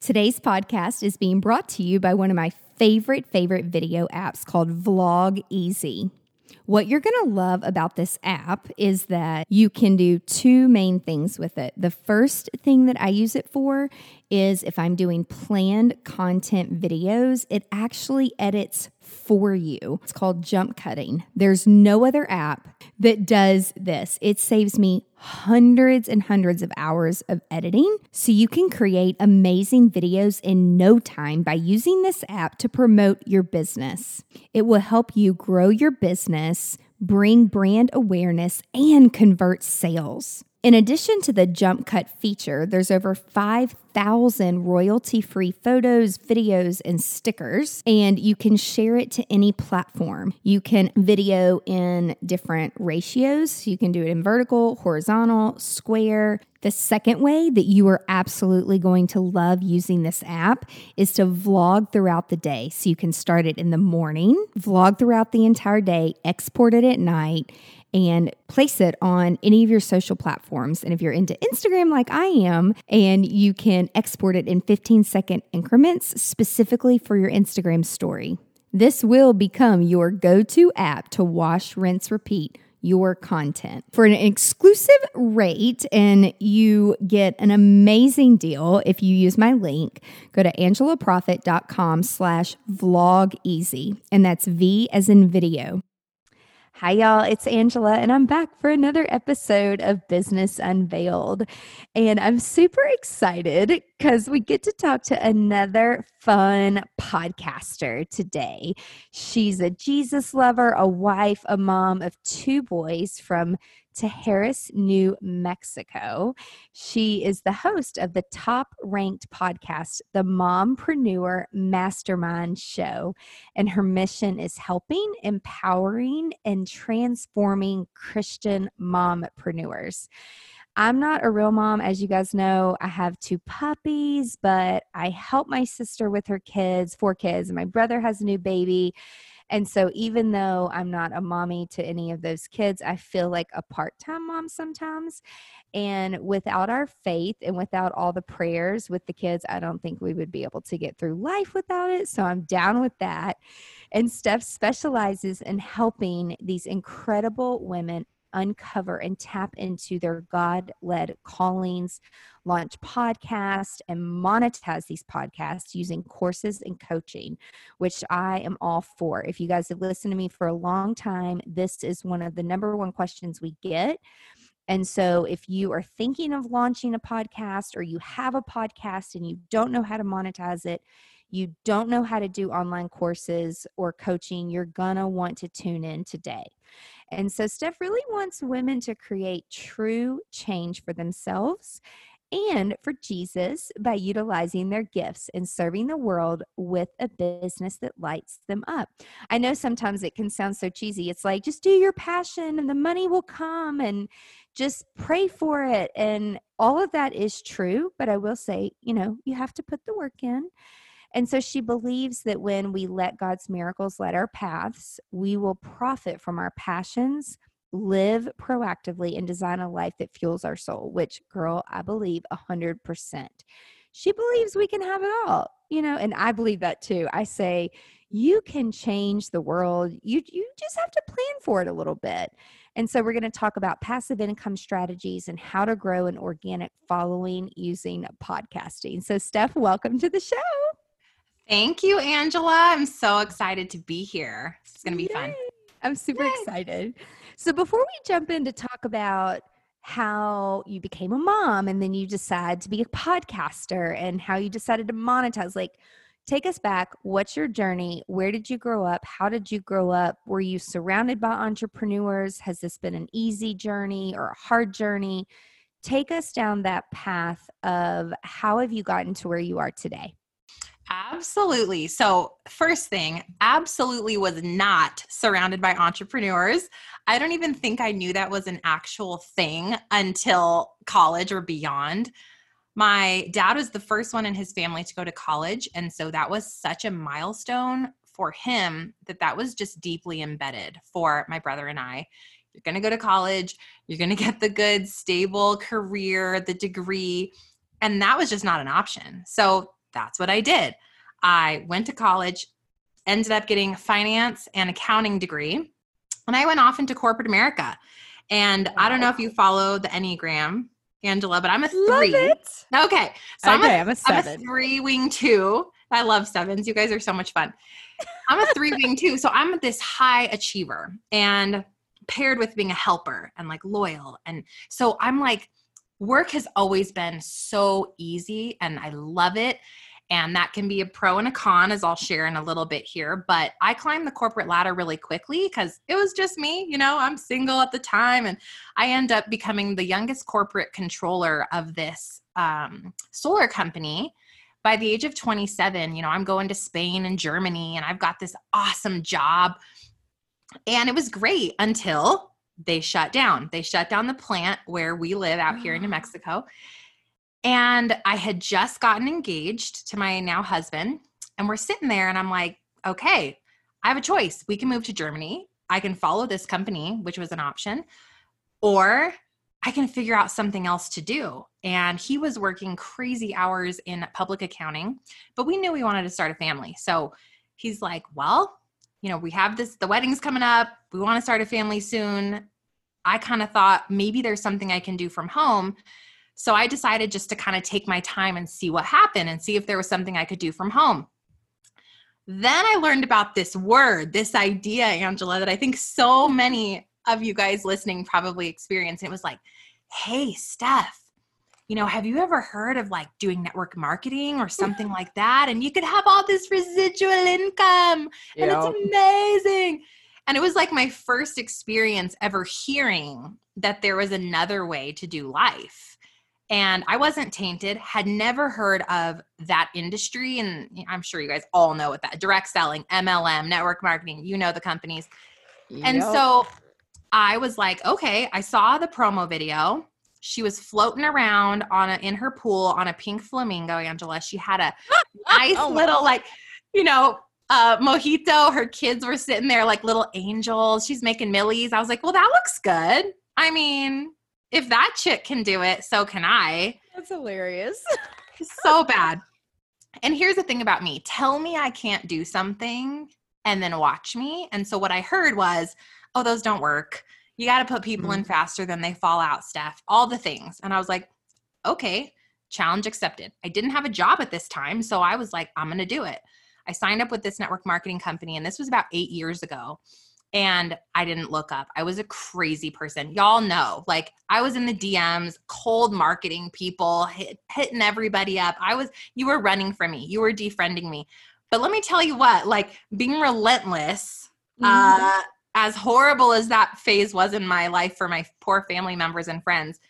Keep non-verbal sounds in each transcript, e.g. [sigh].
Today's podcast is being brought to you by one of my favorite, favorite video apps called Vlog Easy. What you're going to love about this app is that you can do two main things with it. The first thing that I use it for is if I'm doing planned content videos, it actually edits for you. It's called jump cutting. There's no other app that does this. It saves me hundreds and hundreds of hours of editing so you can create amazing videos in no time by using this app to promote your business. It will help you grow your business, bring brand awareness, and convert sales. In addition to the jump cut feature, there's over 5,000 royalty free photos, videos, and stickers, and you can share it to any platform. You can video in different ratios. You can do it in vertical, horizontal, square. The second way that you are absolutely going to love using this app is to vlog throughout the day. So you can start it in the morning, vlog throughout the entire day, export it at night and place it on any of your social platforms. And if you're into Instagram like I am, and you can export it in 15 second increments specifically for your Instagram story. This will become your go to app to wash, rinse, repeat your content for an exclusive rate and you get an amazing deal if you use my link go to angelaproffit.com slash vlog easy and that's v as in video Hi, y'all. It's Angela, and I'm back for another episode of Business Unveiled. And I'm super excited because we get to talk to another fun podcaster today. She's a Jesus lover, a wife, a mom of two boys from Tijeras, New Mexico. She is the host of the top ranked podcast, the Mompreneur Mastermind Show. And her mission is helping, empowering, and transforming Christian mompreneurs. I'm not a real mom, as you guys know. I have two puppies, but I help my sister with her kids, four kids, and my brother has a new baby. And so, even though I'm not a mommy to any of those kids, I feel like a part time mom sometimes. And without our faith and without all the prayers with the kids, I don't think we would be able to get through life without it. So, I'm down with that. And Steph specializes in helping these incredible women uncover and tap into their God led callings, launch podcasts, and monetize these podcasts using courses and coaching, which I am all for. If you guys have listened to me for a long time, this is one of the number one questions we get. And so, if you are thinking of launching a podcast or you have a podcast and you don't know how to monetize it, you don't know how to do online courses or coaching, you're gonna want to tune in today. And so, Steph really wants women to create true change for themselves and for Jesus by utilizing their gifts and serving the world with a business that lights them up. I know sometimes it can sound so cheesy. It's like, just do your passion and the money will come and just pray for it. And all of that is true. But I will say, you know, you have to put the work in. And so she believes that when we let God's miracles light our paths, we will profit from our passions, live proactively, and design a life that fuels our soul, which, girl, I believe 100%. She believes we can have it all, you know, and I believe that too. I say, you can change the world. You, you just have to plan for it a little bit. And so we're going to talk about passive income strategies and how to grow an organic following using podcasting. So, Steph, welcome to the show. Thank you, Angela. I'm so excited to be here. It's going to be Yay. fun. I'm super Yay. excited. So, before we jump in to talk about how you became a mom and then you decided to be a podcaster and how you decided to monetize. Like, take us back. What's your journey? Where did you grow up? How did you grow up? Were you surrounded by entrepreneurs? Has this been an easy journey or a hard journey? Take us down that path of how have you gotten to where you are today? Absolutely. So, first thing, absolutely was not surrounded by entrepreneurs. I don't even think I knew that was an actual thing until college or beyond. My dad was the first one in his family to go to college. And so that was such a milestone for him that that was just deeply embedded for my brother and I. You're going to go to college, you're going [laughs] to get the good, stable career, the degree. And that was just not an option. So that's what I did. I went to college, ended up getting a finance and accounting degree, and I went off into corporate America. And wow. I don't know if you follow the Enneagram, Angela, but I'm a three. Okay. So I'm, a, I'm a seven. I'm a three wing two. I love sevens. You guys are so much fun. I'm a three wing two. So I'm this high achiever and paired with being a helper and like loyal. And so I'm like, work has always been so easy and I love it. And that can be a pro and a con, as I'll share in a little bit here. But I climbed the corporate ladder really quickly because it was just me. You know, I'm single at the time. And I end up becoming the youngest corporate controller of this um, solar company. By the age of 27, you know, I'm going to Spain and Germany and I've got this awesome job. And it was great until they shut down. They shut down the plant where we live out here in New ah. Mexico. And I had just gotten engaged to my now husband. And we're sitting there, and I'm like, okay, I have a choice. We can move to Germany. I can follow this company, which was an option, or I can figure out something else to do. And he was working crazy hours in public accounting, but we knew we wanted to start a family. So he's like, well, you know, we have this, the wedding's coming up. We want to start a family soon. I kind of thought maybe there's something I can do from home. So I decided just to kind of take my time and see what happened and see if there was something I could do from home. Then I learned about this word, this idea, Angela, that I think so many of you guys listening probably experience. It was like, hey, Steph, you know, have you ever heard of like doing network marketing or [laughs] something like that? And you could have all this residual income and yep. it's amazing. And it was like my first experience ever hearing that there was another way to do life and I wasn't tainted, had never heard of that industry. And I'm sure you guys all know what that direct selling, MLM, network marketing, you know the companies. Yep. And so I was like, okay, I saw the promo video. She was floating around on a, in her pool on a pink flamingo, Angela. She had a [laughs] nice oh, little, like, you know, uh, mojito. Her kids were sitting there like little angels. She's making millies. I was like, well, that looks good. I mean, if that chick can do it, so can I. That's hilarious. [laughs] so bad. And here's the thing about me tell me I can't do something and then watch me. And so what I heard was, oh, those don't work. You got to put people mm-hmm. in faster than they fall out, Steph, all the things. And I was like, okay, challenge accepted. I didn't have a job at this time. So I was like, I'm going to do it. I signed up with this network marketing company, and this was about eight years ago and I didn't look up. I was a crazy person. Y'all know, like I was in the DMs, cold marketing people, hit, hitting everybody up. I was, you were running from me, you were defriending me. But let me tell you what, like being relentless, mm-hmm. uh, as horrible as that phase was in my life for my poor family members and friends,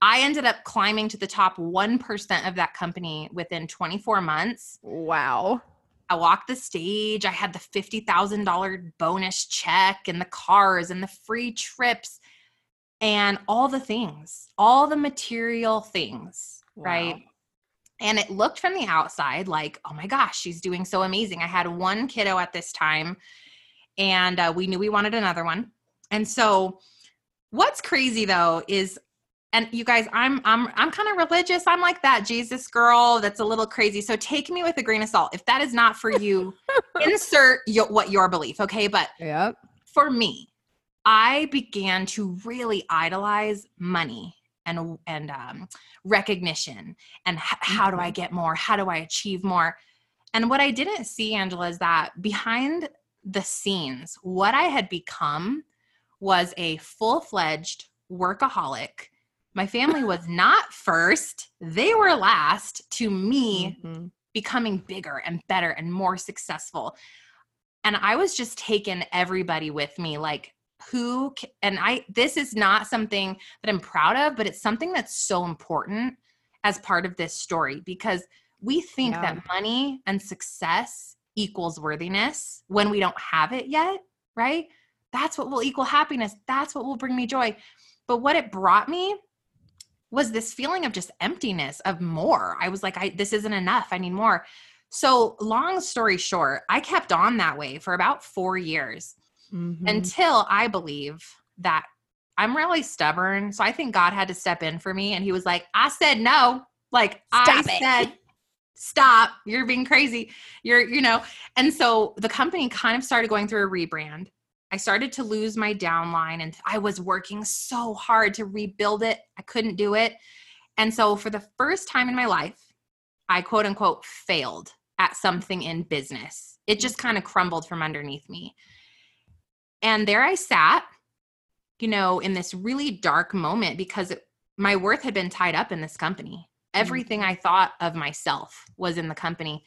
I ended up climbing to the top 1% of that company within 24 months. Wow. I walked the stage. I had the $50,000 bonus check and the cars and the free trips and all the things, all the material things, wow. right? And it looked from the outside like, oh my gosh, she's doing so amazing. I had one kiddo at this time and uh, we knew we wanted another one. And so, what's crazy though is and you guys i'm i'm i'm kind of religious i'm like that jesus girl that's a little crazy so take me with a grain of salt if that is not for you [laughs] insert your, what your belief okay but yep. for me i began to really idolize money and and um, recognition and h- how do i mm-hmm. get more how do i achieve more and what i didn't see angela is that behind the scenes what i had become was a full-fledged workaholic My family was [laughs] not first, they were last to me mm-hmm. becoming bigger and better and more successful. And I was just taking everybody with me like who and I this is not something that I'm proud of, but it's something that's so important as part of this story because we think yeah. that money and success equals worthiness when we don't have it yet, right? That's what will equal happiness. That's what will bring me joy. But what it brought me was this feeling of just emptiness of more. I was like, I this isn't enough. I need more. So, long story short, I kept on that way for about four years mm-hmm. until I believe that I'm really stubborn. So, I think God had to step in for me. And He was like, I said no. Like, Stop I it. said, stop. You're being crazy. You're, you know. And so the company kind of started going through a rebrand. I started to lose my downline and I was working so hard to rebuild it. I couldn't do it. And so, for the first time in my life, I quote unquote failed at something in business. It just kind of crumbled from underneath me. And there I sat, you know, in this really dark moment because it, my worth had been tied up in this company. Everything mm-hmm. I thought of myself was in the company.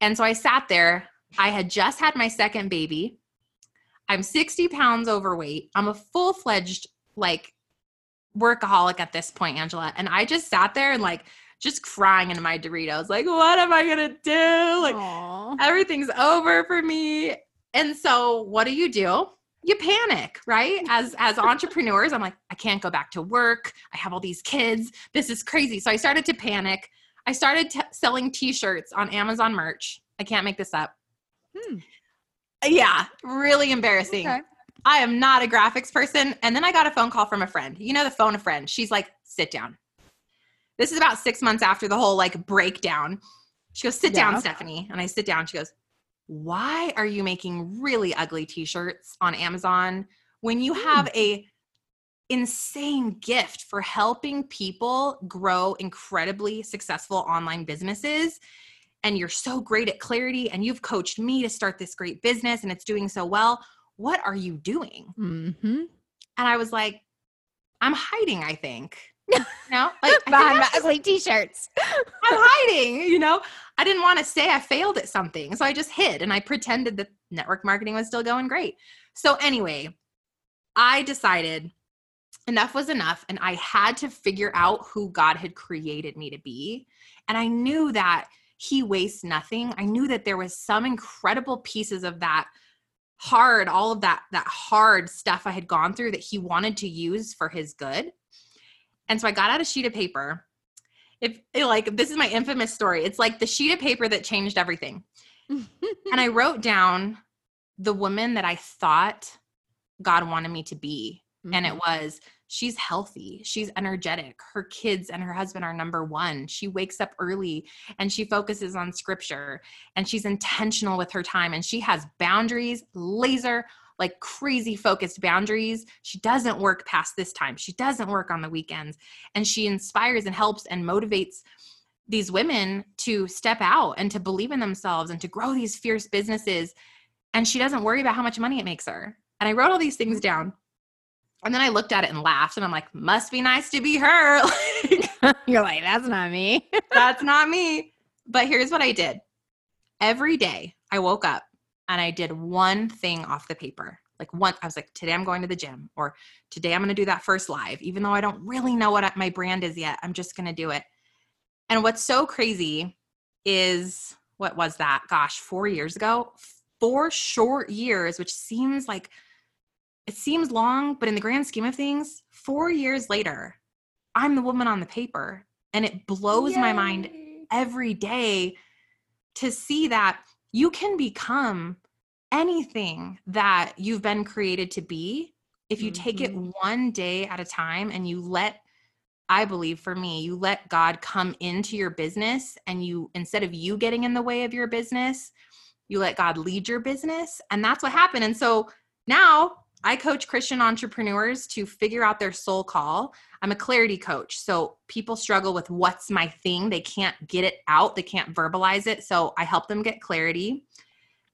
And so I sat there. I had just had my second baby. I'm 60 pounds overweight. I'm a full fledged, like, workaholic at this point, Angela. And I just sat there and, like, just crying into my Doritos, like, what am I gonna do? Like, Aww. everything's over for me. And so, what do you do? You panic, right? As as entrepreneurs, I'm like, I can't go back to work. I have all these kids. This is crazy. So I started to panic. I started t- selling T-shirts on Amazon merch. I can't make this up. Hmm. Yeah, really embarrassing. Okay. I am not a graphics person. And then I got a phone call from a friend. You know, the phone a friend. She's like, sit down. This is about six months after the whole like breakdown. She goes, sit yeah. down, Stephanie. And I sit down. She goes, why are you making really ugly t-shirts on Amazon when you have hmm. a insane gift for helping people grow incredibly successful online businesses and you're so great at clarity and you've coached me to start this great business and it's doing so well what are you doing mm-hmm. and i was like i'm hiding i think know [laughs] like behind my ugly t-shirts. [laughs] I'm hiding you know? I didn't want to say i failed at something so i just hid and i pretended that network marketing was still going great. So anyway i decided enough was enough and i had to figure out who god had created me to be and i knew that he wastes nothing. I knew that there was some incredible pieces of that hard all of that that hard stuff i had gone through that he wanted to use for his good and so i got out a sheet of paper. If like this is my infamous story. It's like the sheet of paper that changed everything. And i [laughs] wrote down the woman that i thought god wanted me to be. Mm-hmm. and it mm-hmm. was she's healthy. She's energetic. Her kids and her husband are number one. She wakes up early and she focuses on scripture and she's intentional with her time and she has boundaries laser like crazy focused boundaries she doesn't work past this time she doesn't work on the weekends and she inspires and helps and motivates these women to step out and to believe in themselves and to grow these fierce businesses and she doesn't worry about how much money it makes her and i wrote all these things down and then I looked at it and laughed, and I'm like, must be nice to be her. [laughs] [laughs] You're like, that's not me. [laughs] that's not me. But here's what I did every day I woke up and I did one thing off the paper. Like one, I was like, today I'm going to the gym, or today I'm going to do that first live, even though I don't really know what my brand is yet. I'm just going to do it. And what's so crazy is what was that? Gosh, four years ago, four short years, which seems like it seems long, but in the grand scheme of things, four years later, I'm the woman on the paper. And it blows Yay. my mind every day to see that you can become anything that you've been created to be if you mm-hmm. take it mm-hmm. one day at a time and you let I believe for me, you let God come into your business and you, instead of you getting in the way of your business, you let God lead your business. And that's what happened. And so now I coach Christian entrepreneurs to figure out their soul call. I'm a clarity coach. So people struggle with what's my thing. They can't get it out, they can't verbalize it. So I help them get clarity.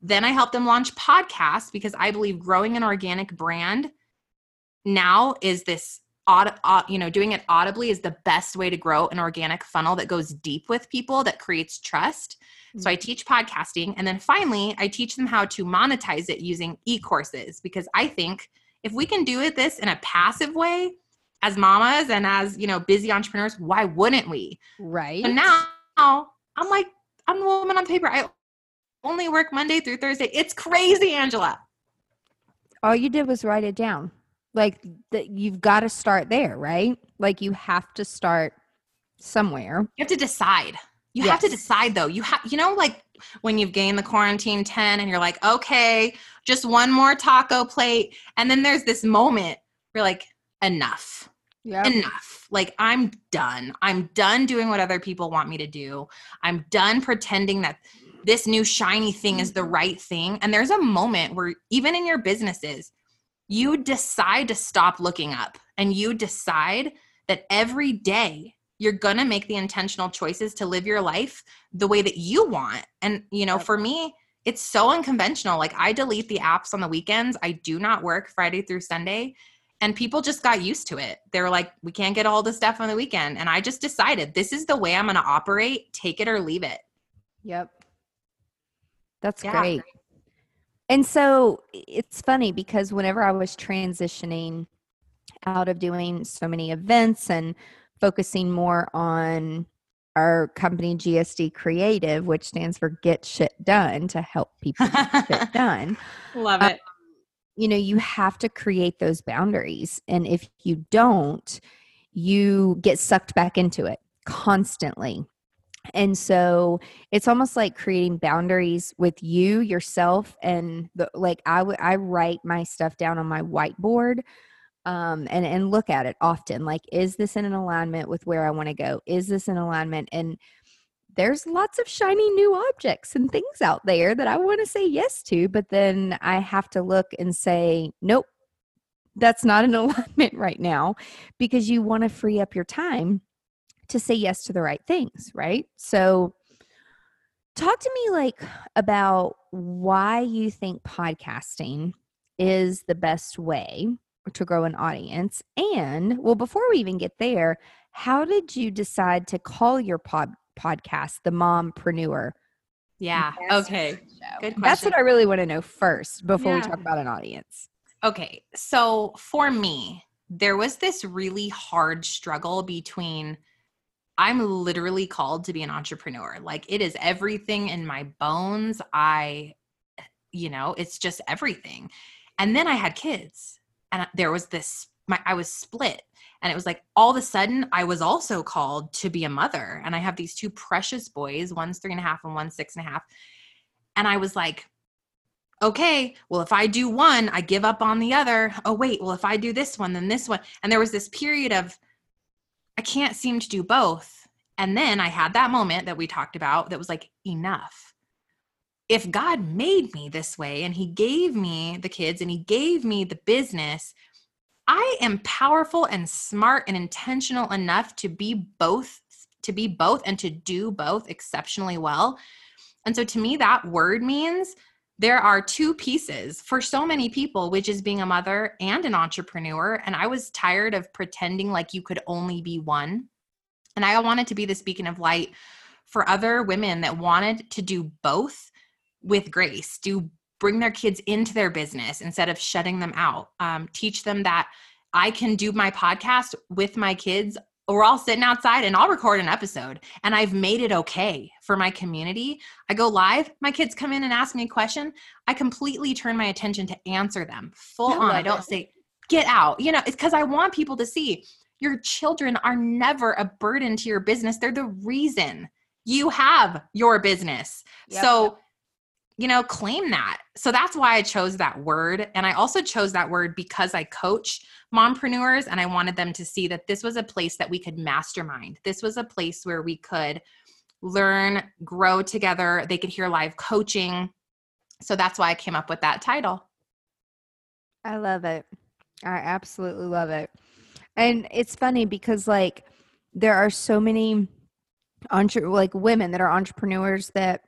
Then I help them launch podcasts because I believe growing an organic brand now is this aud- uh, you know doing it audibly is the best way to grow an organic funnel that goes deep with people that creates trust so I teach podcasting and then finally I teach them how to monetize it using e-courses because I think if we can do it this in a passive way as mamas and as, you know, busy entrepreneurs, why wouldn't we? Right. Now I'm like I'm the woman on paper. I only work Monday through Thursday. It's crazy, Angela. All you did was write it down. Like that you've got to start there, right? Like you have to start somewhere. You have to decide. You yes. have to decide though. You have you know like when you've gained the quarantine 10 and you're like, "Okay, just one more taco plate." And then there's this moment where like enough. Yeah. Enough. Like I'm done. I'm done doing what other people want me to do. I'm done pretending that this new shiny thing is the mm-hmm. right thing. And there's a moment where even in your businesses, you decide to stop looking up and you decide that every day you're going to make the intentional choices to live your life the way that you want. And, you know, for me, it's so unconventional. Like I delete the apps on the weekends. I do not work Friday through Sunday. And people just got used to it. They were like, we can't get all the stuff on the weekend. And I just decided this is the way I'm going to operate. Take it or leave it. Yep. That's yeah. great. And so it's funny because whenever I was transitioning out of doing so many events and focusing more on our company GSD Creative, which stands for Get Shit Done to help people get shit [laughs] done. Love it. Um, you know, you have to create those boundaries. And if you don't, you get sucked back into it constantly. And so it's almost like creating boundaries with you yourself and the like I I write my stuff down on my whiteboard um, and and look at it often. Like, is this in an alignment with where I want to go? Is this in alignment? And there's lots of shiny new objects and things out there that I want to say yes to, but then I have to look and say, nope, that's not an [laughs] alignment right now, because you want to free up your time to say yes to the right things, right? So talk to me like about why you think podcasting is the best way to grow an audience. And well, before we even get there, how did you decide to call your pod podcast the Mompreneur? Yeah. Okay. Good question. That's what I really want to know first before yeah. we talk about an audience. Okay. So for me, there was this really hard struggle between I'm literally called to be an entrepreneur. Like it is everything in my bones. I, you know, it's just everything. And then I had kids and there was this my i was split and it was like all of a sudden i was also called to be a mother and i have these two precious boys one's three and a half and one's six and a half and i was like okay well if i do one i give up on the other oh wait well if i do this one then this one and there was this period of i can't seem to do both and then i had that moment that we talked about that was like enough if God made me this way and He gave me the kids and He gave me the business, I am powerful and smart and intentional enough to be both, to be both and to do both exceptionally well. And so to me, that word means there are two pieces for so many people, which is being a mother and an entrepreneur. And I was tired of pretending like you could only be one. And I wanted to be the beacon of light for other women that wanted to do both with grace do bring their kids into their business instead of shutting them out um, teach them that i can do my podcast with my kids we're all sitting outside and I'll record an episode and I've made it okay for my community. I go live, my kids come in and ask me a question. I completely turn my attention to answer them full I on. I don't it. say, get out. You know, it's because I want people to see your children are never a burden to your business. They're the reason you have your business. Yep. So you know, claim that. So that's why I chose that word. And I also chose that word because I coach mompreneurs and I wanted them to see that this was a place that we could mastermind. This was a place where we could learn, grow together. They could hear live coaching. So that's why I came up with that title. I love it. I absolutely love it. And it's funny because like there are so many entre- like women that are entrepreneurs that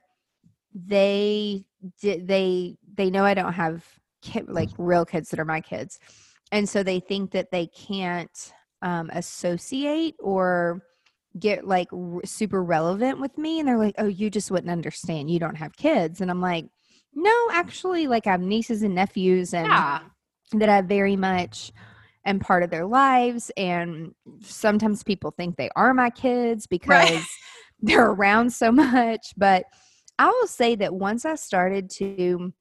they did they they know I don't have kid, like real kids that are my kids, and so they think that they can't um, associate or get like r- super relevant with me and they're like oh you just wouldn't understand. You don't have kids. And i'm like no actually like i have nieces and nephews and Yeah. that i very much am part of their lives and sometimes people think they are my kids because they're around so much but i will say that once i started to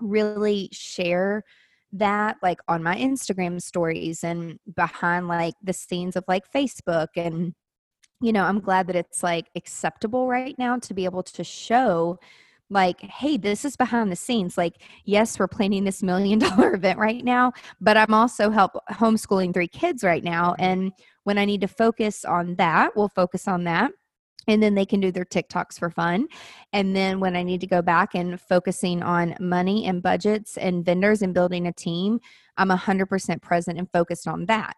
really share that like on my instagram stories and behind like the scenes of like facebook and you know i'm glad that it's like acceptable right now to be able to show like hey this is behind the scenes. Like yes we're planning this million [laughs] dollar event right now but i'm also help homeschooling three kids right now and when i need to focus on that we'll focus on that and then they can do their TikToks for fun. And then when I need to go back and focusing on money and budgets and vendors and building a team, I'm 100% present and focused on that.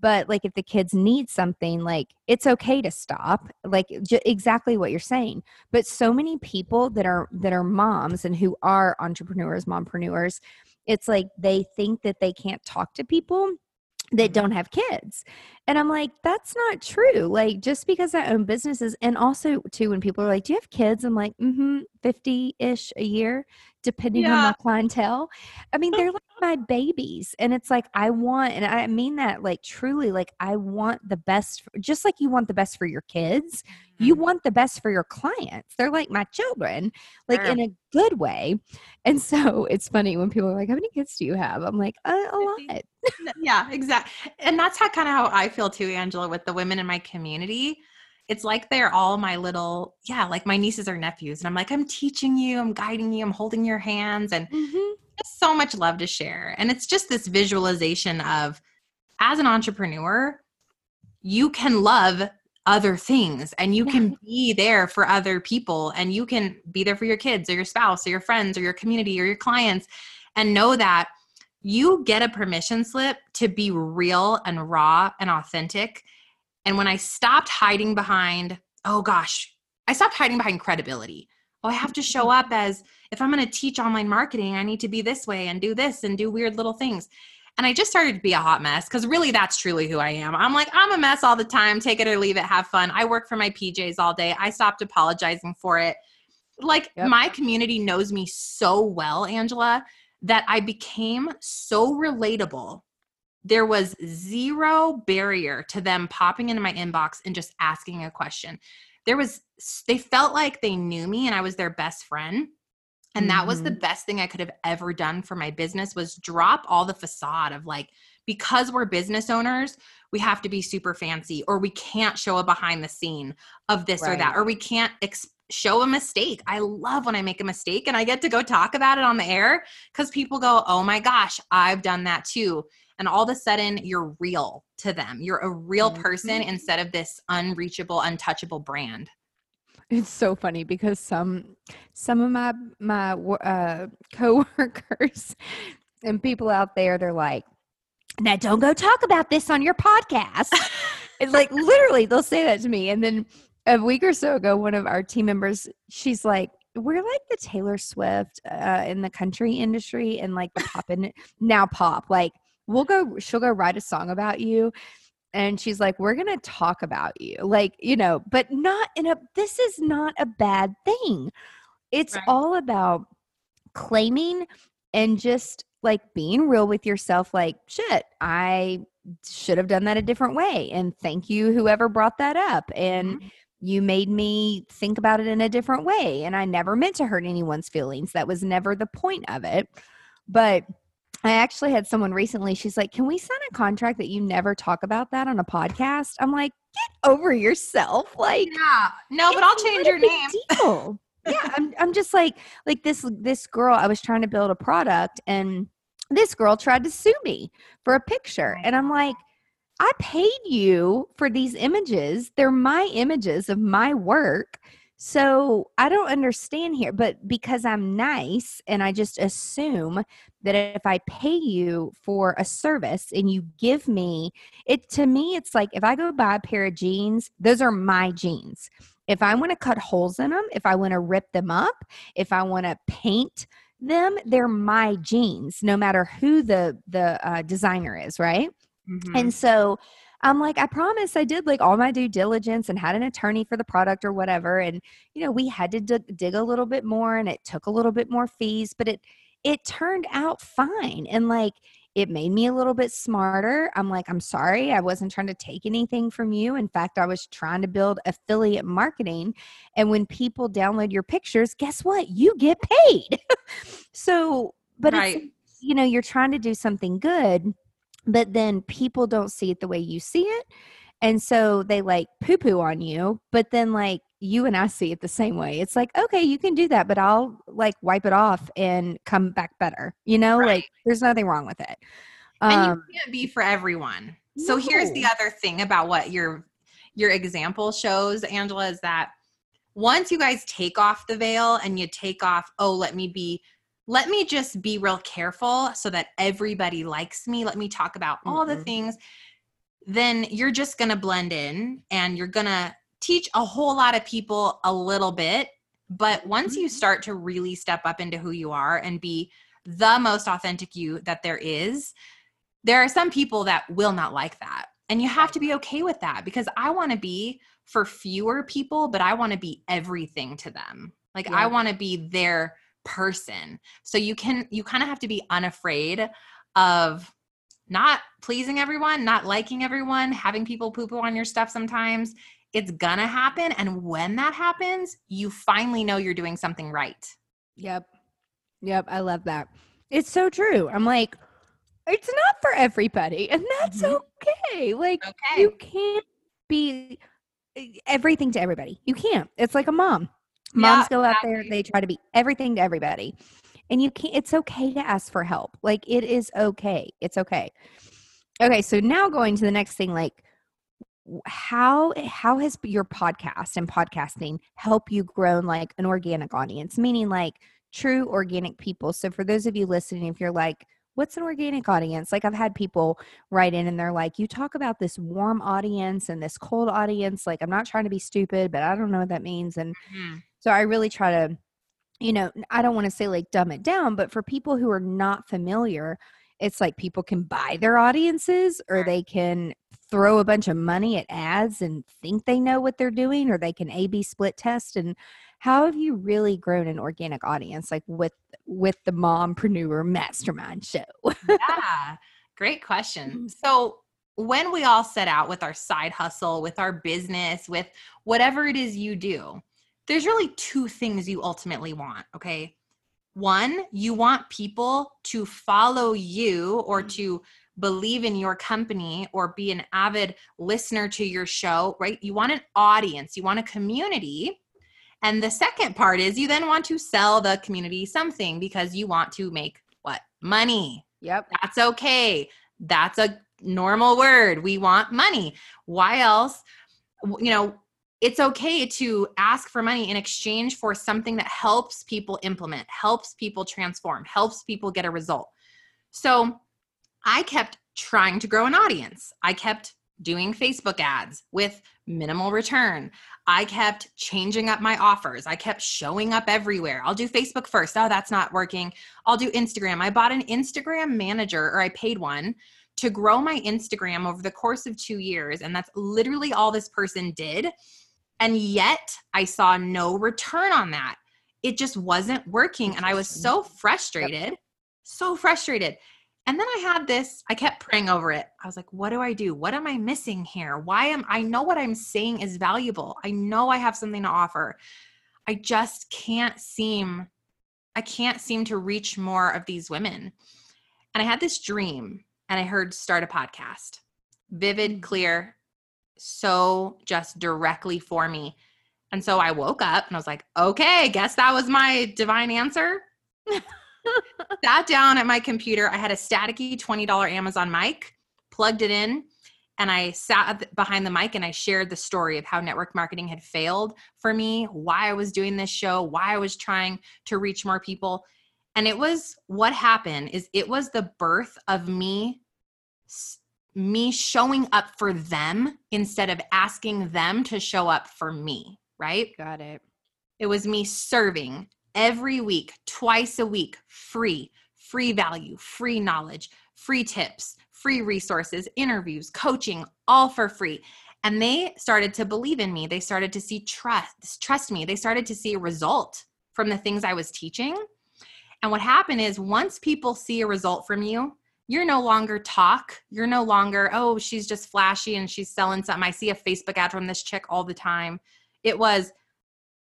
But like if the kids need something, like it's okay to stop, like j- exactly what you're saying. But so many people that are that are moms and who are entrepreneurs, mompreneurs, it's like they think that they can't talk to people that mm-hmm. don't have kids. And I'm like, that's not true. Like, just because I own businesses, and also, too, when people are like, Do you have kids? I'm like, Mm hmm, 50 ish a year, depending on my clientele. I mean, they're like my babies. And it's like, I want, and I mean that like truly, like, I want the best, just like you want the best for your kids, you Mm-hmm. want the best for your clients. They're like my children, like Sure. in a good way. And so it's funny when people are like, How many kids do you have? I'm like, uh, A lot. yeah, exactly. And that's how kind of how I feel too, Angela, with the women in my community. It's like they're all my little, yeah, like my nieces or nephews. And I'm like, I'm teaching you, I'm guiding you, I'm holding your hands, and Mhm. just so much love to share. And it's just this visualization of as an entrepreneur, you can love other things and you can be there for other people and you can be there for your kids or your spouse or your friends or your community or your clients and know that you get a permission slip to be real and raw and authentic. And when I stopped hiding behind, oh gosh, I stopped hiding behind credibility. Oh, I have to show up as if I'm going to teach online marketing, I need to be this way and do this and do weird little things. And I just started to be a hot mess because really that's truly who I am. I'm like, I'm a mess all the time, take it or leave it, have fun. I work for my PJs all day. I stopped apologizing for it. Like Yep. my community knows me so well, Angela, that I became so relatable. There was zero barrier to them popping into my inbox and just asking a question. There was, they felt like they knew me and I was their best friend. And that was the mm-hmm. best thing I could have ever done for my business was drop all the facade of like, because we're business owners, we have to be super fancy or we can't show a behind the scene of this or that or we can't ex- show a mistake. I love when I make a mistake and I get to go talk about it on the air cuz people go, "Oh my gosh, I've done that too." And all of a sudden you're real to them. You're a real person Mhm. instead of this unreachable, untouchable brand. It's so funny because some some of my my uh, [laughs] coworkers and people out there, they're like, "Now don't go talk about this on your podcast." [laughs] it's like literally, they'll say that to me, and then a week or so ago, one of our team members, she's like, "We're like the Taylor Swift uh, in the country industry, and like the pop in now pop. Like we'll go, she'll go write a song about you." and she's like we're gonna talk about you like you know but not in a this is not a bad thing it's Right. all about claiming and just like being real with yourself like shit i should have done that a different way and thank you whoever brought that up and Mhm. You made me think about it in a different way and i never meant to hurt anyone's feelings that was never the point of it but I actually had someone recently. She's like, "Can we sign a contract that you never talk about that on a podcast?" I'm like, "Get over yourself!" Like, Yeah. No, but I'll change your name. deal. yeah, I'm. I'm just like, like this. This girl. I was trying to build a product, and this girl tried to sue me for a picture, and I'm like, I paid you for these images. They're my images of my work. So I don't understand here, but because I'm nice and I just assume that if I pay you for a service and you give me it to me, it's like if I go buy a pair of jeans, those are my jeans. If I want to cut holes in them, if I want to rip them up, if I want to paint them, they're my jeans, no matter who the the uh, designer is, right? Mhm. And so I'm like, I promise I did like all my due diligence and had an attorney for the product or whatever. And, you know, we had to dig, dig a little bit more and it took a little bit more fees, but it, it turned out fine. And like, it made me a little bit smarter. I'm like, I'm sorry, I wasn't trying to take anything from you. In fact, I was trying to build affiliate marketing. And when people download your pictures, guess what? You get paid. [laughs] so, but right. it's, you know, you're trying to do something good, but then people don't see it the way you see it. And so they like poo poo on you, but then like you and I see it the same way. It's like, okay, you can do that, but I'll like wipe it off and come back better. You know, right. like there's nothing wrong with it. Um, and you can't be for everyone. So no. here's the other thing about what your your example shows, Angela, is that once you guys take off the veil and you take off, oh, let me be let me just be real careful so that everybody likes me. Let me talk about all mm-hmm. the things. Then you're just going to blend in and you're going to teach a whole lot of people a little bit, but once you mm-hmm. start to really step up into who you are and be the most authentic you that there is, there are some people that will not like that. And you have to be okay with that because I want to be for fewer people, but I want to be everything to them. Like yeah. I want to be their person. So you can you kind of have to be unafraid of not pleasing everyone, not liking everyone, having people poo poo on your stuff sometimes, it's gonna happen. And when that happens, you finally know you're doing something right. Yep. Yep. I love that. It's so true. I'm like, it's not for everybody, and that's mm-hmm. okay. Like, okay. you can't be eh, everything to everybody. You can't. It's like a mom. Moms yeah, go out exactly. there, they try to be everything to everybody. And you can't, it's okay to ask for help. Like, it is okay. It's okay. Okay. So now going to the next thing, like, how how has your podcast and podcasting help you grow like an organic audience meaning like true organic people so for those of you listening if you're like what's an organic audience like i've had people write in and they're like you talk about this warm audience and this cold audience like i'm not trying to be stupid but i don't know what that means and mm-hmm. So i really try to you know i don't want to say like dumb it down but for people who are not familiar it's like people can buy their audiences or they can throw a bunch of money at ads and think they know what they're doing or they can a b split test and how have you really grown an organic audience like with with the mompreneur mastermind show? Yeah great question. [laughs] So when we all set out with our side hustle with our business with whatever it is you do there's really two things you ultimately want okay one you want people to follow you or mm-hmm. to believe in your company or be an avid listener to your show, right? You want an audience, you want a community. And the second part is you then want to sell the community something because you want to make what? Money. Yep. That's okay. That's a normal word. We want money. Why else? You know, it's okay to ask for money in exchange for something that helps people implement, helps people transform, helps people get a result. So I kept trying to grow an audience. I kept doing Facebook ads with minimal return. I kept changing up my offers. I kept showing up everywhere. I'll do Facebook first. Oh, that's not working. I'll do Instagram. I bought an Instagram manager or I paid one to grow my Instagram over the course of two years. And that's literally all this person did. And yet I saw no return on that. It just wasn't working. And I was so frustrated, so frustrated. And then I had this, I kept praying over it. I was like, what do I do? What am I missing here? Why am I know what I'm saying is valuable. I know I have something to offer. I just can't seem I can't seem to reach more of these women. And I had this dream and I heard start a podcast. Vivid, mm. clear, so just directly for me. And so I woke up and I was like, okay, guess that was my divine answer. [laughs] sat down at my computer. I had a staticky $20 Amazon mic, plugged it in, and I sat behind the mic and I shared the story of how network marketing had failed for me, why I was doing this show, why I was trying to reach more people. And it was what happened is it was the birth of me me showing up for them instead of asking them to show up for me, right? Got it. It was me serving, every week, twice a week, free, free value, free knowledge, free tips, free resources, interviews, coaching, all for free. And they started to believe in me. They started to see trust, trust me. They started to see a result from the things I was teaching. And what happened is once people see a result from you, you're no longer talk. You're no longer, oh, she's just flashy and she's selling something. I see a Facebook ad from this chick all the time. It was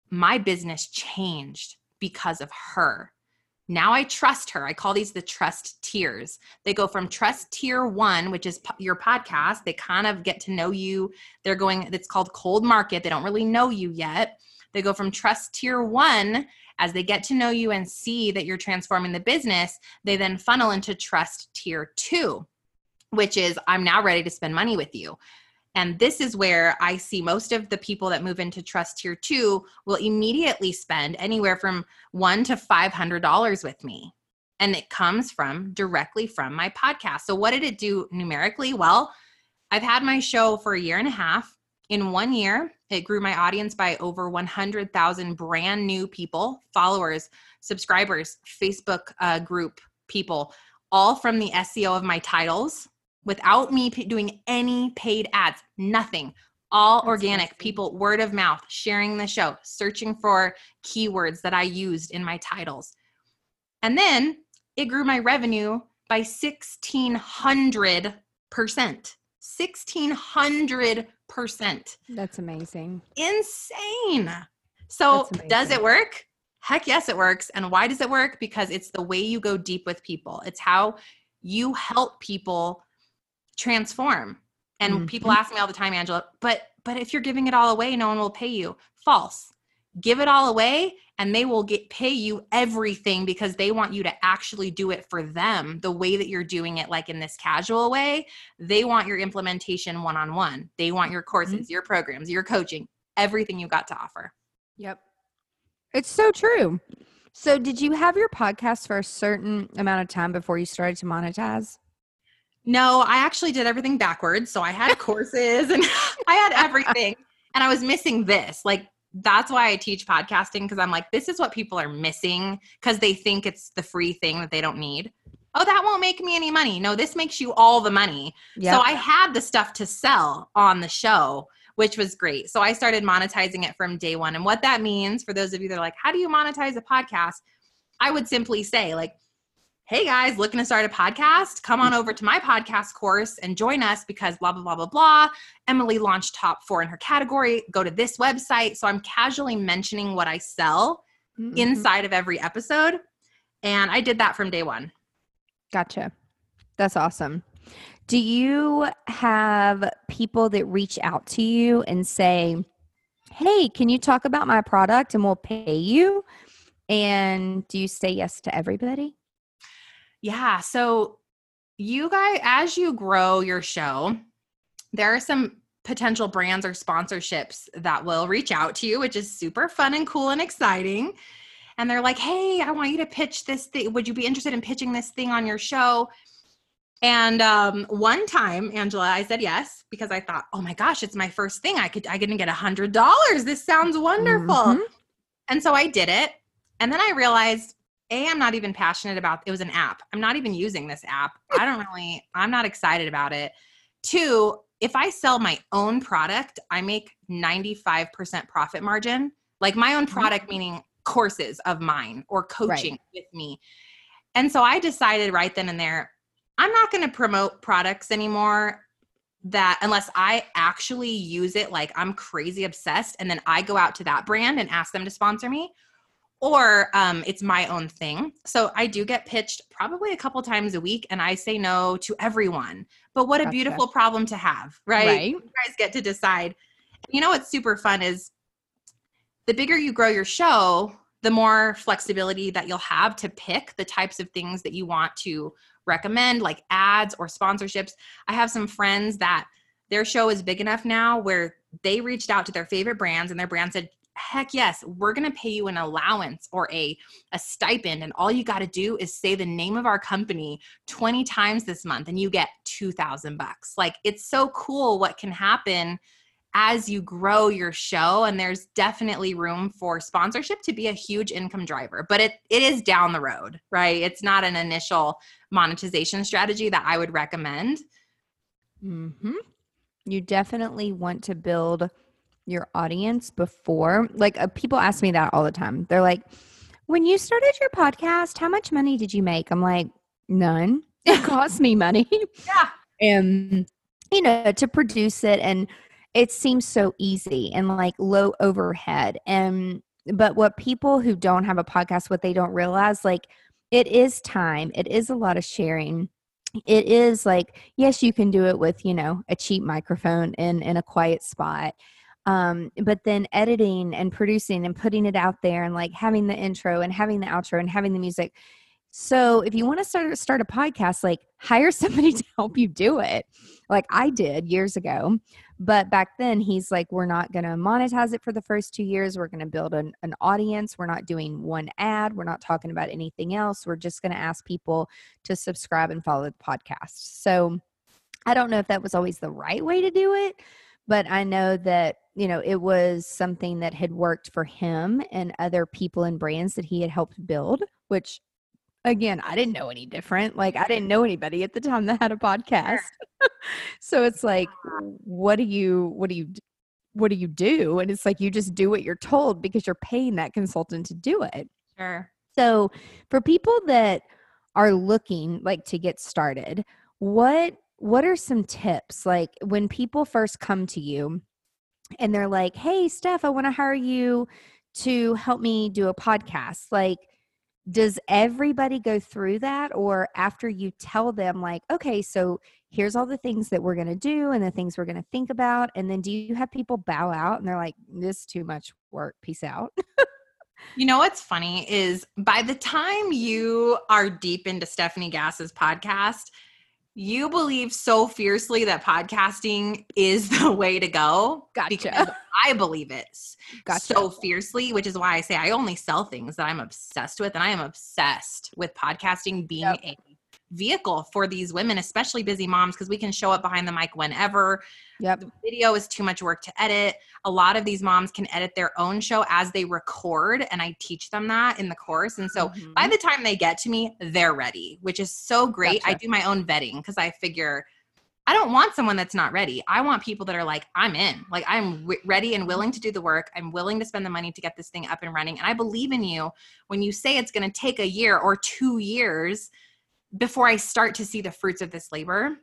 my business changed because of her. Now I trust her. I call these the trust tiers. They go from trust tier one, which is your podcast. They kind of get to know you. They're going, it's called cold market. They don't really know you yet. They go from trust tier one as they get to know you and see that you're transforming the business, they then funnel into trust tier two, which is I'm now ready to spend money with you. And this is where I see most of the people that move into trust tier two will immediately spend anywhere from one to five hundred dollars with me. And it comes from directly from my podcast. So, what did it do numerically? Well, I've had my show for a year and a half. In one year, it grew my audience by over 100,000 brand new people, followers, subscribers, Facebook uh, group people, all from the SEO of my titles without me p- doing any paid ads, nothing. All That's organic amazing. people, word of mouth, sharing the show, searching for keywords that I used in my titles. And then it grew my revenue by 1600%. 1600 percent. That's amazing. Insane. So, amazing. does it work? Heck yes, it works. And why does it work? Because it's the way you go deep with people. It's how you help people transform. And mm-hmm. people ask me all the time, Angela, but but if you're giving it all away, no one will pay you. False. Give it all away and they will get pay you everything because they want you to actually do it for them the way that you're doing it like in this casual way. They want your implementation one-on-one. They want your courses mm-hmm. your programs your coaching everything you've got to offer. Yep. It's so true. So did you have your podcast for a certain amount of time before you started to monetize? No i actually did everything backwards. So i had courses and [laughs] i had everything. And i was missing this like that's why I teach podcasting because I'm like, this is what people are missing because they think it's the free thing that they don't need. Oh, that won't make me any money. No, this makes you all the money. Yep. So I had the stuff to sell on the show, which was great. So I started monetizing it from day one. And what that means for those of you that are like, how do you monetize a podcast? I would simply say, like, hey guys, looking to start a podcast? Come on over to my podcast course and join us because blah, blah, blah, blah, blah. Emily launched top four in her category. Go to this website. So I'm casually mentioning what I sell mm-hmm. inside of every episode. And I did that from day one. Gotcha. That's awesome. Do you have people that reach out to you and say, hey, can you talk about my product and we'll pay you? And do you say yes to everybody? Yeah. So, you guys, as you grow your show, there are some potential brands or sponsorships that will reach out to you, which is super fun and cool and exciting. And they're like, hey, I want you to pitch this thing. Would you be interested in pitching this thing on your show? And um, one time, Angela, I said yes because I thought, oh my gosh, it's my first thing. I could I could get a hundred dollars. This sounds wonderful. Mm-hmm. And so I did it. And then I realized a i'm not even passionate about it was an app. I'm not even using this app. I don't really i'm not excited about it. Two if i sell my own product i make 95% profit margin. Like my own mm-hmm. product meaning courses of mine or coaching right. with me. And so i decided right then and there i'm not going to promote products anymore that unless i actually use it like i'm crazy obsessed and then i go out to that brand and ask them to sponsor me or um, it's my own thing. So I do get pitched probably a couple times a week, and I say no to everyone. But what a gotcha. beautiful problem to have, right? right? You guys get to decide. You know what's super fun is the bigger you grow your show, the more flexibility that you'll have to pick the types of things that you want to recommend, like ads or sponsorships. I have some friends that their show is big enough now where they reached out to their favorite brands and their brand said, heck yes we're going to pay you an allowance or a, a stipend and all you got to do is say the name of our company 20 times this month and you get 2000 bucks. Like it's so cool what can happen as you grow your show and there's definitely room for sponsorship to be a huge income driver but it it is down the road right? It's not an initial monetization strategy that i would recommend. Mm-hmm. you definitely want to build your audience before? Like uh, people ask me that all the time. They're like when you started your podcast how much money did you make? I'm like none. [laughs] It cost me money. [laughs] Yeah. And you know to produce it and it seems so easy and like low overhead. And but what people who don't have a podcast what they don't realize like it is time. It is a lot of sharing. It is like yes you can do it with you know a cheap microphone in in a quiet spot um but then editing and producing and putting it out there and like having the intro and having the outro and having the music so if you want to start start a podcast, like hire [laughs] somebody to help you do it, like I did years ago. But back then, he's like, we're not going to monetize it for the first two years. We're going to build an, an audience. We're not doing one ad. We're not talking about anything else. We're just going to ask people to subscribe and follow the podcast. So I don't know if that was always the right way to do it, but I know that you know it was something that had worked for him and other people and brands that he had helped build which again, I didn't know any different. Like I didn't know anybody at the time that had a podcast. [laughs] so it's like, what do you, what do you, what do you do? And it's like you just do what you're told because you're paying that consultant to do it. Sure. So for people that are looking like to get started, what what are some tips like when people first come to you and they're like, "Hey, Steph, I want to hire you to help me do a podcast." Like does everybody go through that or after you tell them like okay so here's all the things that we're going to do and the things we're going to think about and then do you have people bow out and they're like this is too much work peace out you know what's funny is by the time you are deep into stephanie gass's podcast you believe so fiercely that podcasting is [laughs] the way to go. Gotcha. I believe it gotcha. so fiercely, which is why I say I only sell things that I'm obsessed with. And I am obsessed with podcasting being yep. a vehicle for these women, especially busy moms, because we can show up behind the mic whenever. Yep. The video is too much work to edit. A lot of these moms can edit their own show as they record, and I teach them that in the course. And so mm-hmm. by the time they get to me, they're ready, which is so great. Gotcha. I do my own vetting because I figure I don't want someone that's not ready. I want people that are like, I'm in. Like, I'm w- ready and willing to do the work. I'm willing to spend the money to get this thing up and running. And I believe in you when you say it's going to take a year or two years before I start to see the fruits of this labor.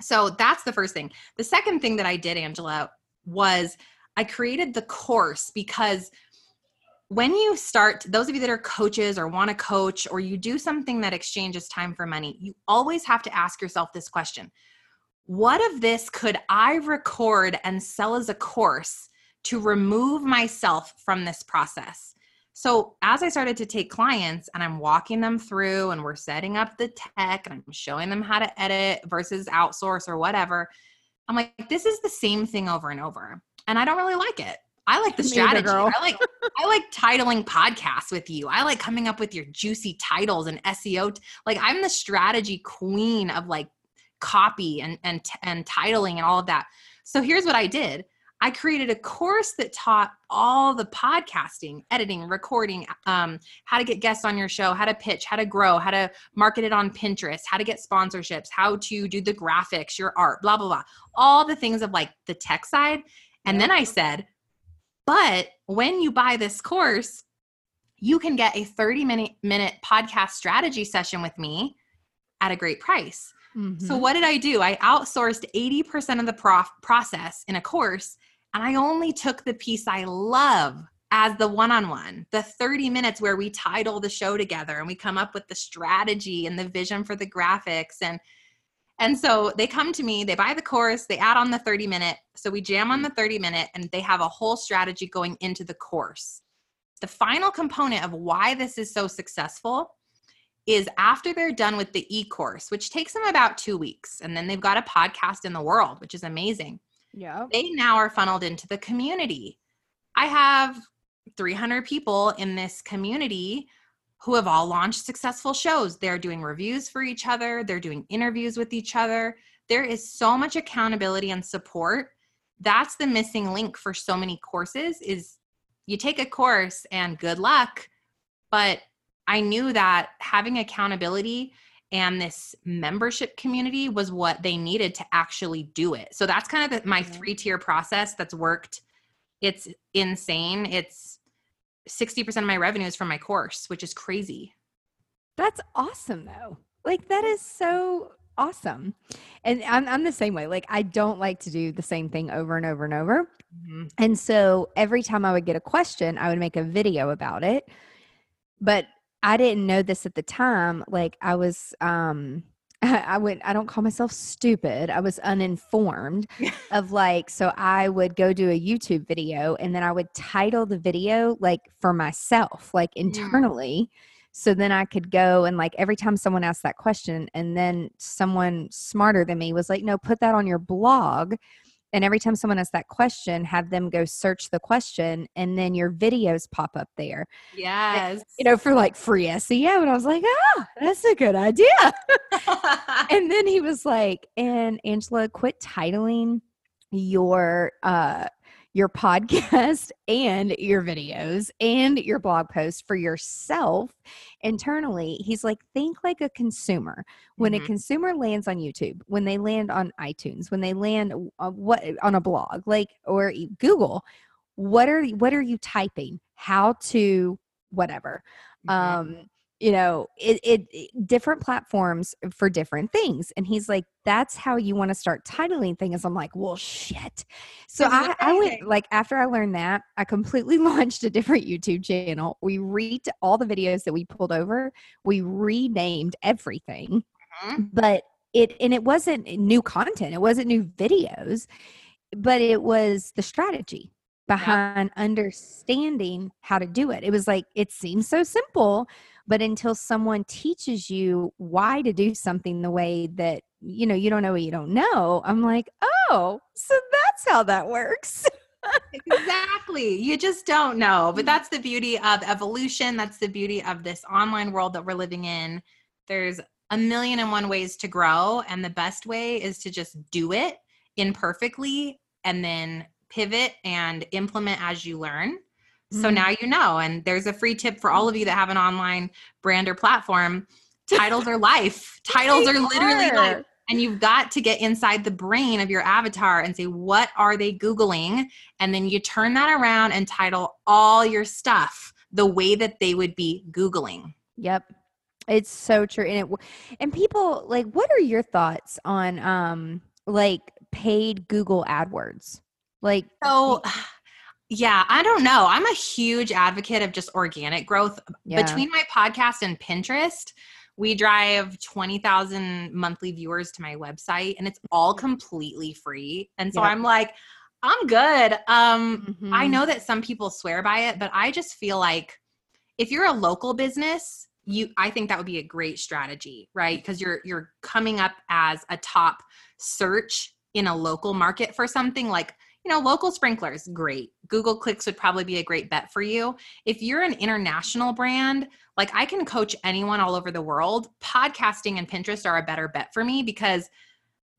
So that's the first thing. The second thing that I did, Angela, was I created the course because when you start, those of you that are coaches or want to coach, or you do something that exchanges time for money, you always have to ask yourself this question What of this could I record and sell as a course to remove myself from this process? So as I started to take clients and I'm walking them through and we're setting up the tech and I'm showing them how to edit versus outsource or whatever, I'm like, this is the same thing over and over. And I don't really like it. I like the [laughs] strategy. I like I like titling podcasts with you. I like coming up with your juicy titles and SEO. Like I'm the strategy queen of like copy and and and titling and all of that. So here's what I did. I created a course that taught all the podcasting, editing, recording, um, how to get guests on your show, how to pitch, how to grow, how to market it on Pinterest, how to get sponsorships, how to do the graphics, your art, blah, blah, blah. All the things of like the tech side. And then I said, but when you buy this course, you can get a 30 minute, minute podcast strategy session with me at a great price. Mm-hmm. So, what did I do? I outsourced 80% of the prof- process in a course and I only took the piece I love as the one on one, the 30 minutes where we title the show together and we come up with the strategy and the vision for the graphics. And and so they come to me, they buy the course, they add on the 30 minute. So we jam on the 30 minute and they have a whole strategy going into the course. The final component of why this is so successful is after they're done with the e course, which takes them about two weeks, and then they've got a podcast in the world, which is amazing. Yeah. They now are funneled into the community. I have 300 people in this community who have all launched successful shows. They're doing reviews for each other, they're doing interviews with each other. There is so much accountability and support that's the missing link for so many courses is you take a course and good luck but i knew that having accountability and this membership community was what they needed to actually do it so that's kind of the, my three tier process that's worked it's insane it's 60% of my revenue is from my course which is crazy that's awesome though like that is so awesome. And I'm, I'm the same way. Like, I don't like to do the same thing over and over and over. Mm-hmm. And so every time I would get a question, I would make a video about it. But I didn't know this at the time. Like, I was, um, [laughs] I would I don't call myself stupid. I was uninformed [laughs] of like so I would go do a YouTube video and then I would title the video like for myself, like mm. internally. Mm so then I could go and like every time someone asked that question, and then someone smarter than me was like, no, put that on your blog. And every time someone asks that question, have them go search the question and then your videos pop up there. Yes. And, you know, for like free SEO. And I was like, ah, that's a good idea. [laughs] [laughs] and then he was like, and Angela, quit titling your uh your podcast [laughs] and your videos and your blog posts for yourself internally. He's like, think like a consumer. When mm-hmm. a consumer lands on YouTube, when they land on iTunes, when they land on what on a blog, like or Google, what are what are you typing? How to whatever. Mm-hmm. Um you know it, it, it, different platforms for different things and he's like that's how you want to start titling things. I'm like well shit. So I, I went like after i learned that i completely [laughs] launched a different youtube channel. We read all the videos that we pulled over we renamed everything mm-hmm. but it and it wasn't new content it wasn't new videos but it was the strategy behind yep. understanding how to do it. It was like it seems so simple but until someone teaches you why to do something the way that you know you don't know what you don't know i'm like oh so that's how that works. Exactly you just don't know but mm. that's the beauty of evolution that's the beauty of this online world that we're living in. There's a million and one ways to grow and the best way is to just do it imperfectly and then pivot and implement as you learn so mm. now you know. And there's a free tip for all of you that have an online brand or platform. Titles are life. [laughs] Titles are literally are. life. And you've got to get inside the brain of your avatar and say, what are they Googling? And then you turn that around and title all your stuff the way that they would be Googling. Yep. It's so true. And it and people like what are your thoughts on um like paid Google AdWords? Like so [sighs] yeah, I don't know. I'm a huge advocate of just organic growth. Yeah. Between my podcast and Pinterest, we drive 20,000 monthly viewers to my website and it's all completely free. And so yep. I'm like, I'm good. Um mm-hmm. I know that some people swear by it, but I just feel like if you're a local business, you I think that would be a great strategy, right? Because you're you're coming up as a top search in a local market for something like you know, local sprinklers, great. Google Clicks would probably be a great bet for you. If you're an international brand, like I can coach anyone all over the world, podcasting and Pinterest are a better bet for me because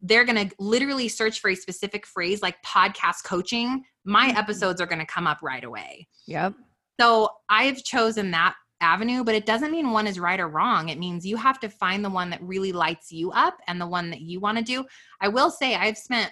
they're going to literally search for a specific phrase like podcast coaching. My mm-hmm. episodes are going to come up right away. Yep. So I've chosen that avenue, but it doesn't mean one is right or wrong. It means you have to find the one that really lights you up and the one that you want to do. I will say I've spent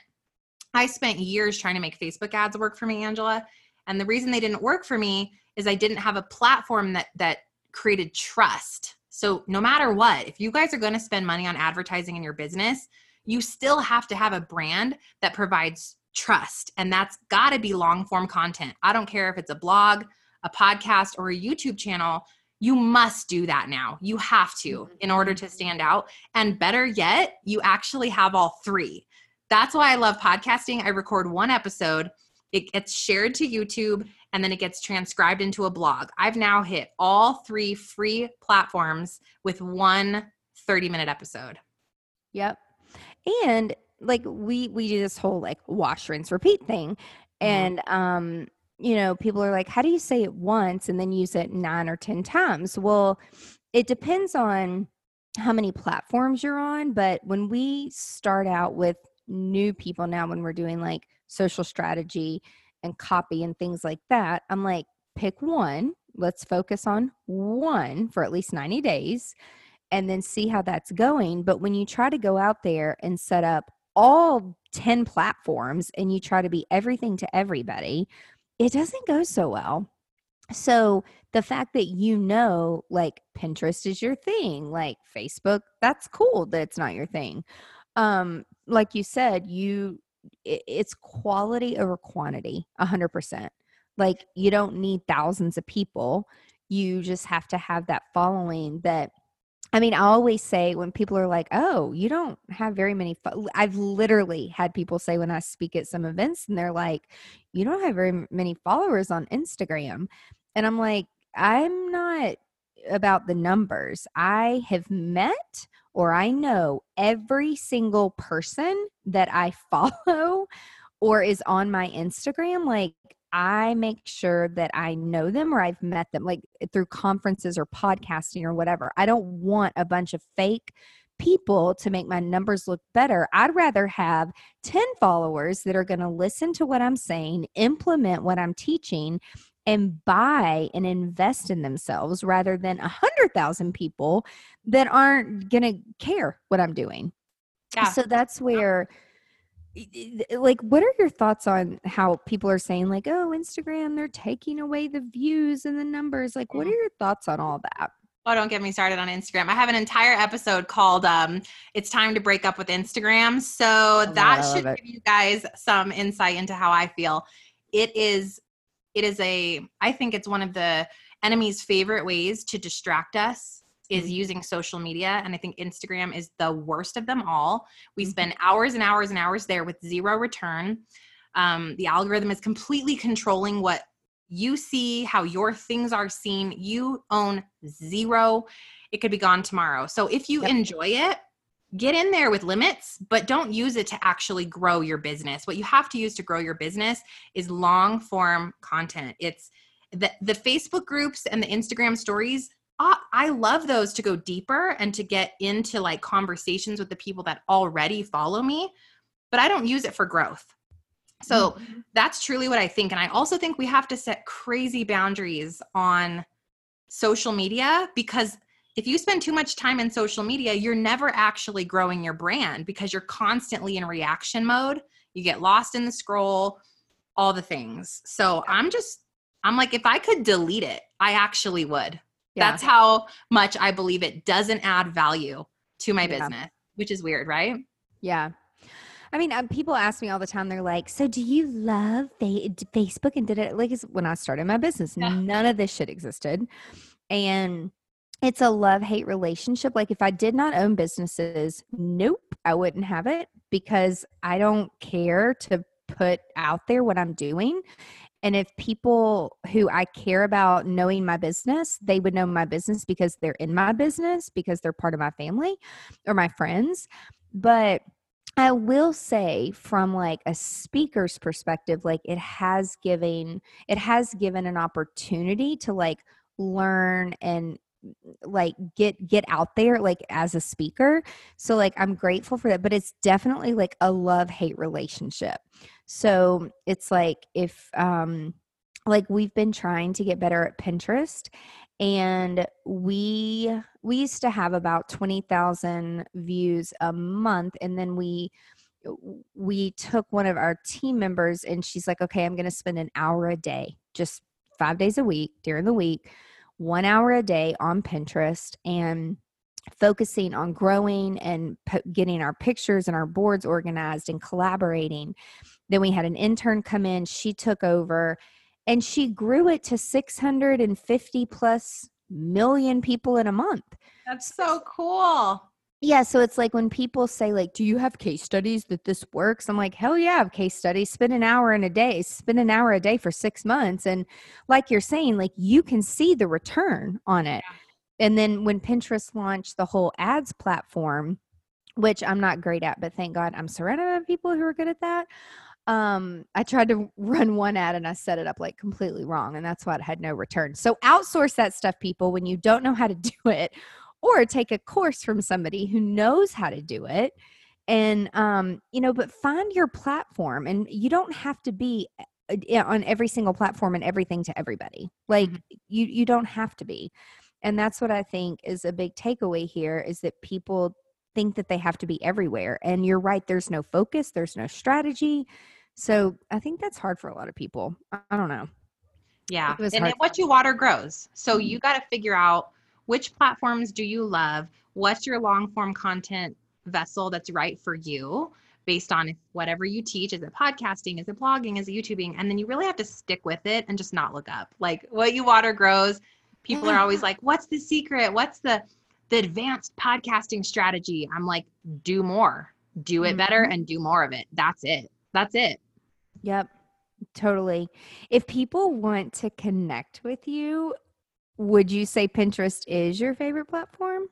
I spent years trying to make Facebook ads work for me, Angela. And the reason they didn't work for me is I didn't have a platform that that created trust. So no matter what, if you guys are going to spend money on advertising in your business, you still have to have a brand that provides trust. And that's got to be long form content. I don't care if it's a blog, a podcast, or a YouTube channel. You must do that now. You have to mm-hmm. in order to stand out. And better yet, you actually have all three. That's why I love podcasting. I record one episode, it gets shared to YouTube, and then it gets transcribed into a blog. I've now hit all three free platforms with one 30 minute episode. Yep. And like we we do this whole like wash rinse repeat thing mm-hmm. and um you know people are like how do you say it once and then use it 9 or 10 times well it depends on how many platforms you're on but when we start out with new people now when we're doing like social strategy and copy and things like that. I'm like, pick one. Let's focus on one for at least 90 days and then see how that's going. But when you try to go out there and set up all 10 platforms and you try to be everything to everybody, it doesn't go so well. So the fact that you know, like Pinterest is your thing, like Facebook, that's cool that it's not your thing. Um, like you said, you it's quality over quantity, a hundred percent. Like you don't need thousands of people. You just have to have that following that I mean, I always say when people are like, "Oh, you don't have very many," fo-. I've literally had people say when I speak at some events, and they're like, "You don't have very many followers on Instagram," and I'm like, "I'm not about the numbers. I have met or I know every single person that I [laughs] follow or is on my Instagram. Like I make sure that I know them or I've met them, like through conferences or podcasting or whatever. I don't want a bunch of fake people to make my numbers look better. I'd rather have 10 followers that are going to listen to what I'm saying, implement what I'm teaching, and buy and invest in themselves rather than a hundred thousand people that aren't going to care what I'm doing. Yeah. So that's where like what are your thoughts on how people are saying like oh instagram they're taking away the views and the numbers like what are mm. your thoughts on all that oh don't get me started on instagram i have an entire episode called um it's time to break up with instagram so oh, that should give you guys some insight into how i feel it is it is a i think it's one of the enemy's favorite ways to distract us is mm-hmm. using social media and i think instagram is the worst of them all we mm-hmm. spend hours and hours and hours there with zero return um, the algorithm is completely controlling what you see how your things are seen you own zero it could be gone tomorrow so if you yep. enjoy it get in there with limits but don't use it to actually grow your business what you have to use to grow your business is long form content it's the, the facebook groups and the instagram stories I love those to go deeper and to get into like conversations with the people that already follow me, but I don't use it for growth. So mm-hmm. that's truly what I think. And I also think we have to set crazy boundaries on social media because if you spend too much time in social media, you're never actually growing your brand because you're constantly in reaction mode. You get lost in the scroll, all the things. So I'm just, I'm like, if I could delete it, I actually would. Yeah. That's how much I believe it doesn't add value to my yeah. business, which is weird, right? Yeah. I mean, um, people ask me all the time. They're like, "So, do you love fa- Facebook?" And did it like when I started my business, yeah. none of this shit existed, and it's a love hate relationship. Like, if I did not own businesses, nope, I wouldn't have it because I don't care to put out there what I'm doing. And if people who I care about knowing my business, they would know my business because they're in my business, because they're part of my family or my friends. But I will say from like a speaker's perspective, like it has given it has given an opportunity to like learn and like get get out there like as a speaker. So like i'm grateful for that but it's definitely like a love hate relationship. So it's like if um like we've been trying to get better at Pinterest and we we used to have about 20,000 views a month and then we we took one of our team members and she's like okay I'm going to spend an hour a day just 5 days a week during the week 1 hour a day on Pinterest and focusing on growing and getting our pictures and our boards organized and collaborating. Then we had an intern come in, she took over and she grew it to 650 plus million people in a month. That's so cool. Yeah, so it's like when people say like, "Do you have case studies that this works?" I'm like, "Hell yeah, I have case studies. Spend an hour in a day. Spend an hour a day for 6 months." And like you're saying, like you can see the return on it. Yeah and then when Pinterest launched the whole ads platform, which I'm not great at, but thank God I'm surrounded by people who are good at that. Um, I tried to [laughs] run one ad and I set it up like completely wrong, and that's why it had no return. So outsource that stuff, people, when you don't know how to [laughs] do it, or take a course from somebody who knows how to do it And um, you know, but find your platform and you don't have to be uh, on every single platform and everything to everybody. Like Mhm. you you don't have to be. And that's what I think is a big takeaway here is that people think that they have to be everywhere. And you're right, there's no focus, there's no strategy. So I think that's hard for a lot of people. I, don't know. Yeah. And then what you water grows. So Mhm. you got to figure out which platforms do you love? What's your long form content vessel that's right for you based on whatever you teach is it podcasting, is it blogging, is it YouTubing? And then you really have to stick with it and just not look up. Like what you water grows. People are always like, what's the secret? What's the the advanced podcasting strategy? I'm like, do more. Do it better Mhm. and do more of it. That's it. That's it. Yep, totally. If people want to connect with you, would you say Pinterest is your favorite platform?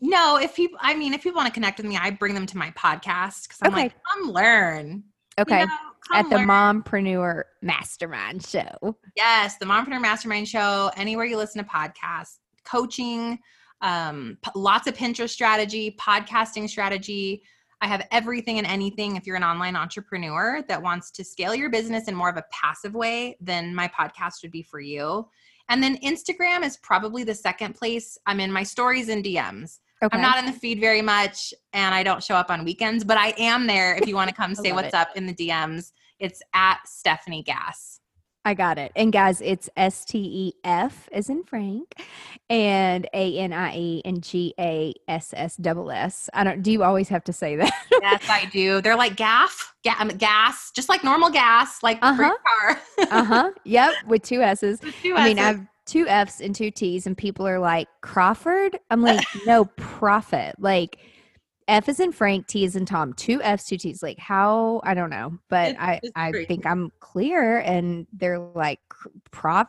No, if people, I mean, if people want to connect with me, I bring them to my podcast because I'm like, Okay. come learn. you Okay. know, At the learn. Mompreneur Mastermind Show. Yes, the Mompreneur Mastermind Show. Anywhere you listen to podcasts, coaching, um, p- lots of Pinterest strategy, podcasting strategy. I have everything and anything. If you're an online entrepreneur that wants to scale your business in more of a passive way, then my podcast would be for you. And then Instagram is probably the second place. I'm in my stories and DMs. Okay. I'm not in the feed very much and I don't show up on weekends, but I am there if you want to come [laughs] say what's it. up in the DMs. It's at Stephanie Gass. I got it. And guys, it's S T E F as in Frank and A N I E and G A S S double S. I don't do you always have to say that? Yes, I do. They're like gaff, ga- um, gas, just like normal gas, like for your car. uh-huh. [laughs] Yep, with two S's. With two I mean, I've, two F's and two T's, and people are like, Crawford? I'm like, no, Proffit. Like, F is in Frank, T is in Tom. Two F's, two T's. Like, how? I don't know. But It's- I, it's I great. think I'm clear. And they're like, "Cr- prof.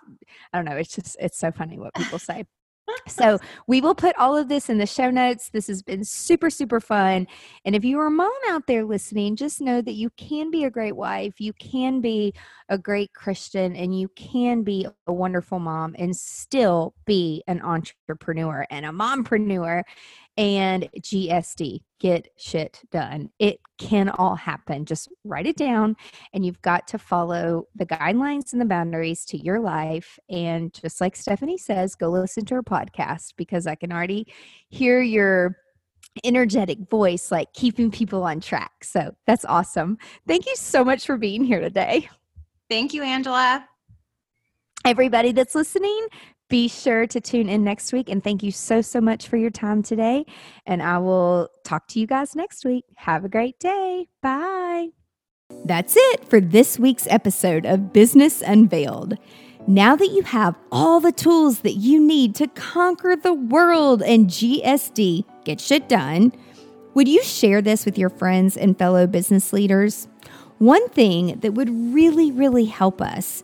I don't know. It's just, it's so funny what people say. So [laughs] we will put all of this in the show notes. This has been super, super fun. And if you are a mom out there listening, just know that you can be a great wife, you can be a great Christian, and you can be a wonderful mom and still be an entrepreneur and a mompreneur and GSD. Get shit done. It can all happen. Just write it down, and you've got to follow the guidelines and the boundaries to your life. And just like Stephanie says, go listen to her podcast because I can already hear your energetic voice, like keeping people on track. So that's awesome. Thank you so much for being here today. Thank you, Angela. Everybody that's listening, be sure to tune in next week. And thank you so, so much for your time today. And I will talk to you guys next week. Have a great day. Bye. That's it for this week's episode of Business Unveiled. Now that you have all the tools that you need to conquer the world and GSD, get shit done, would you share this with your friends and fellow business leaders? One thing that would really, really help us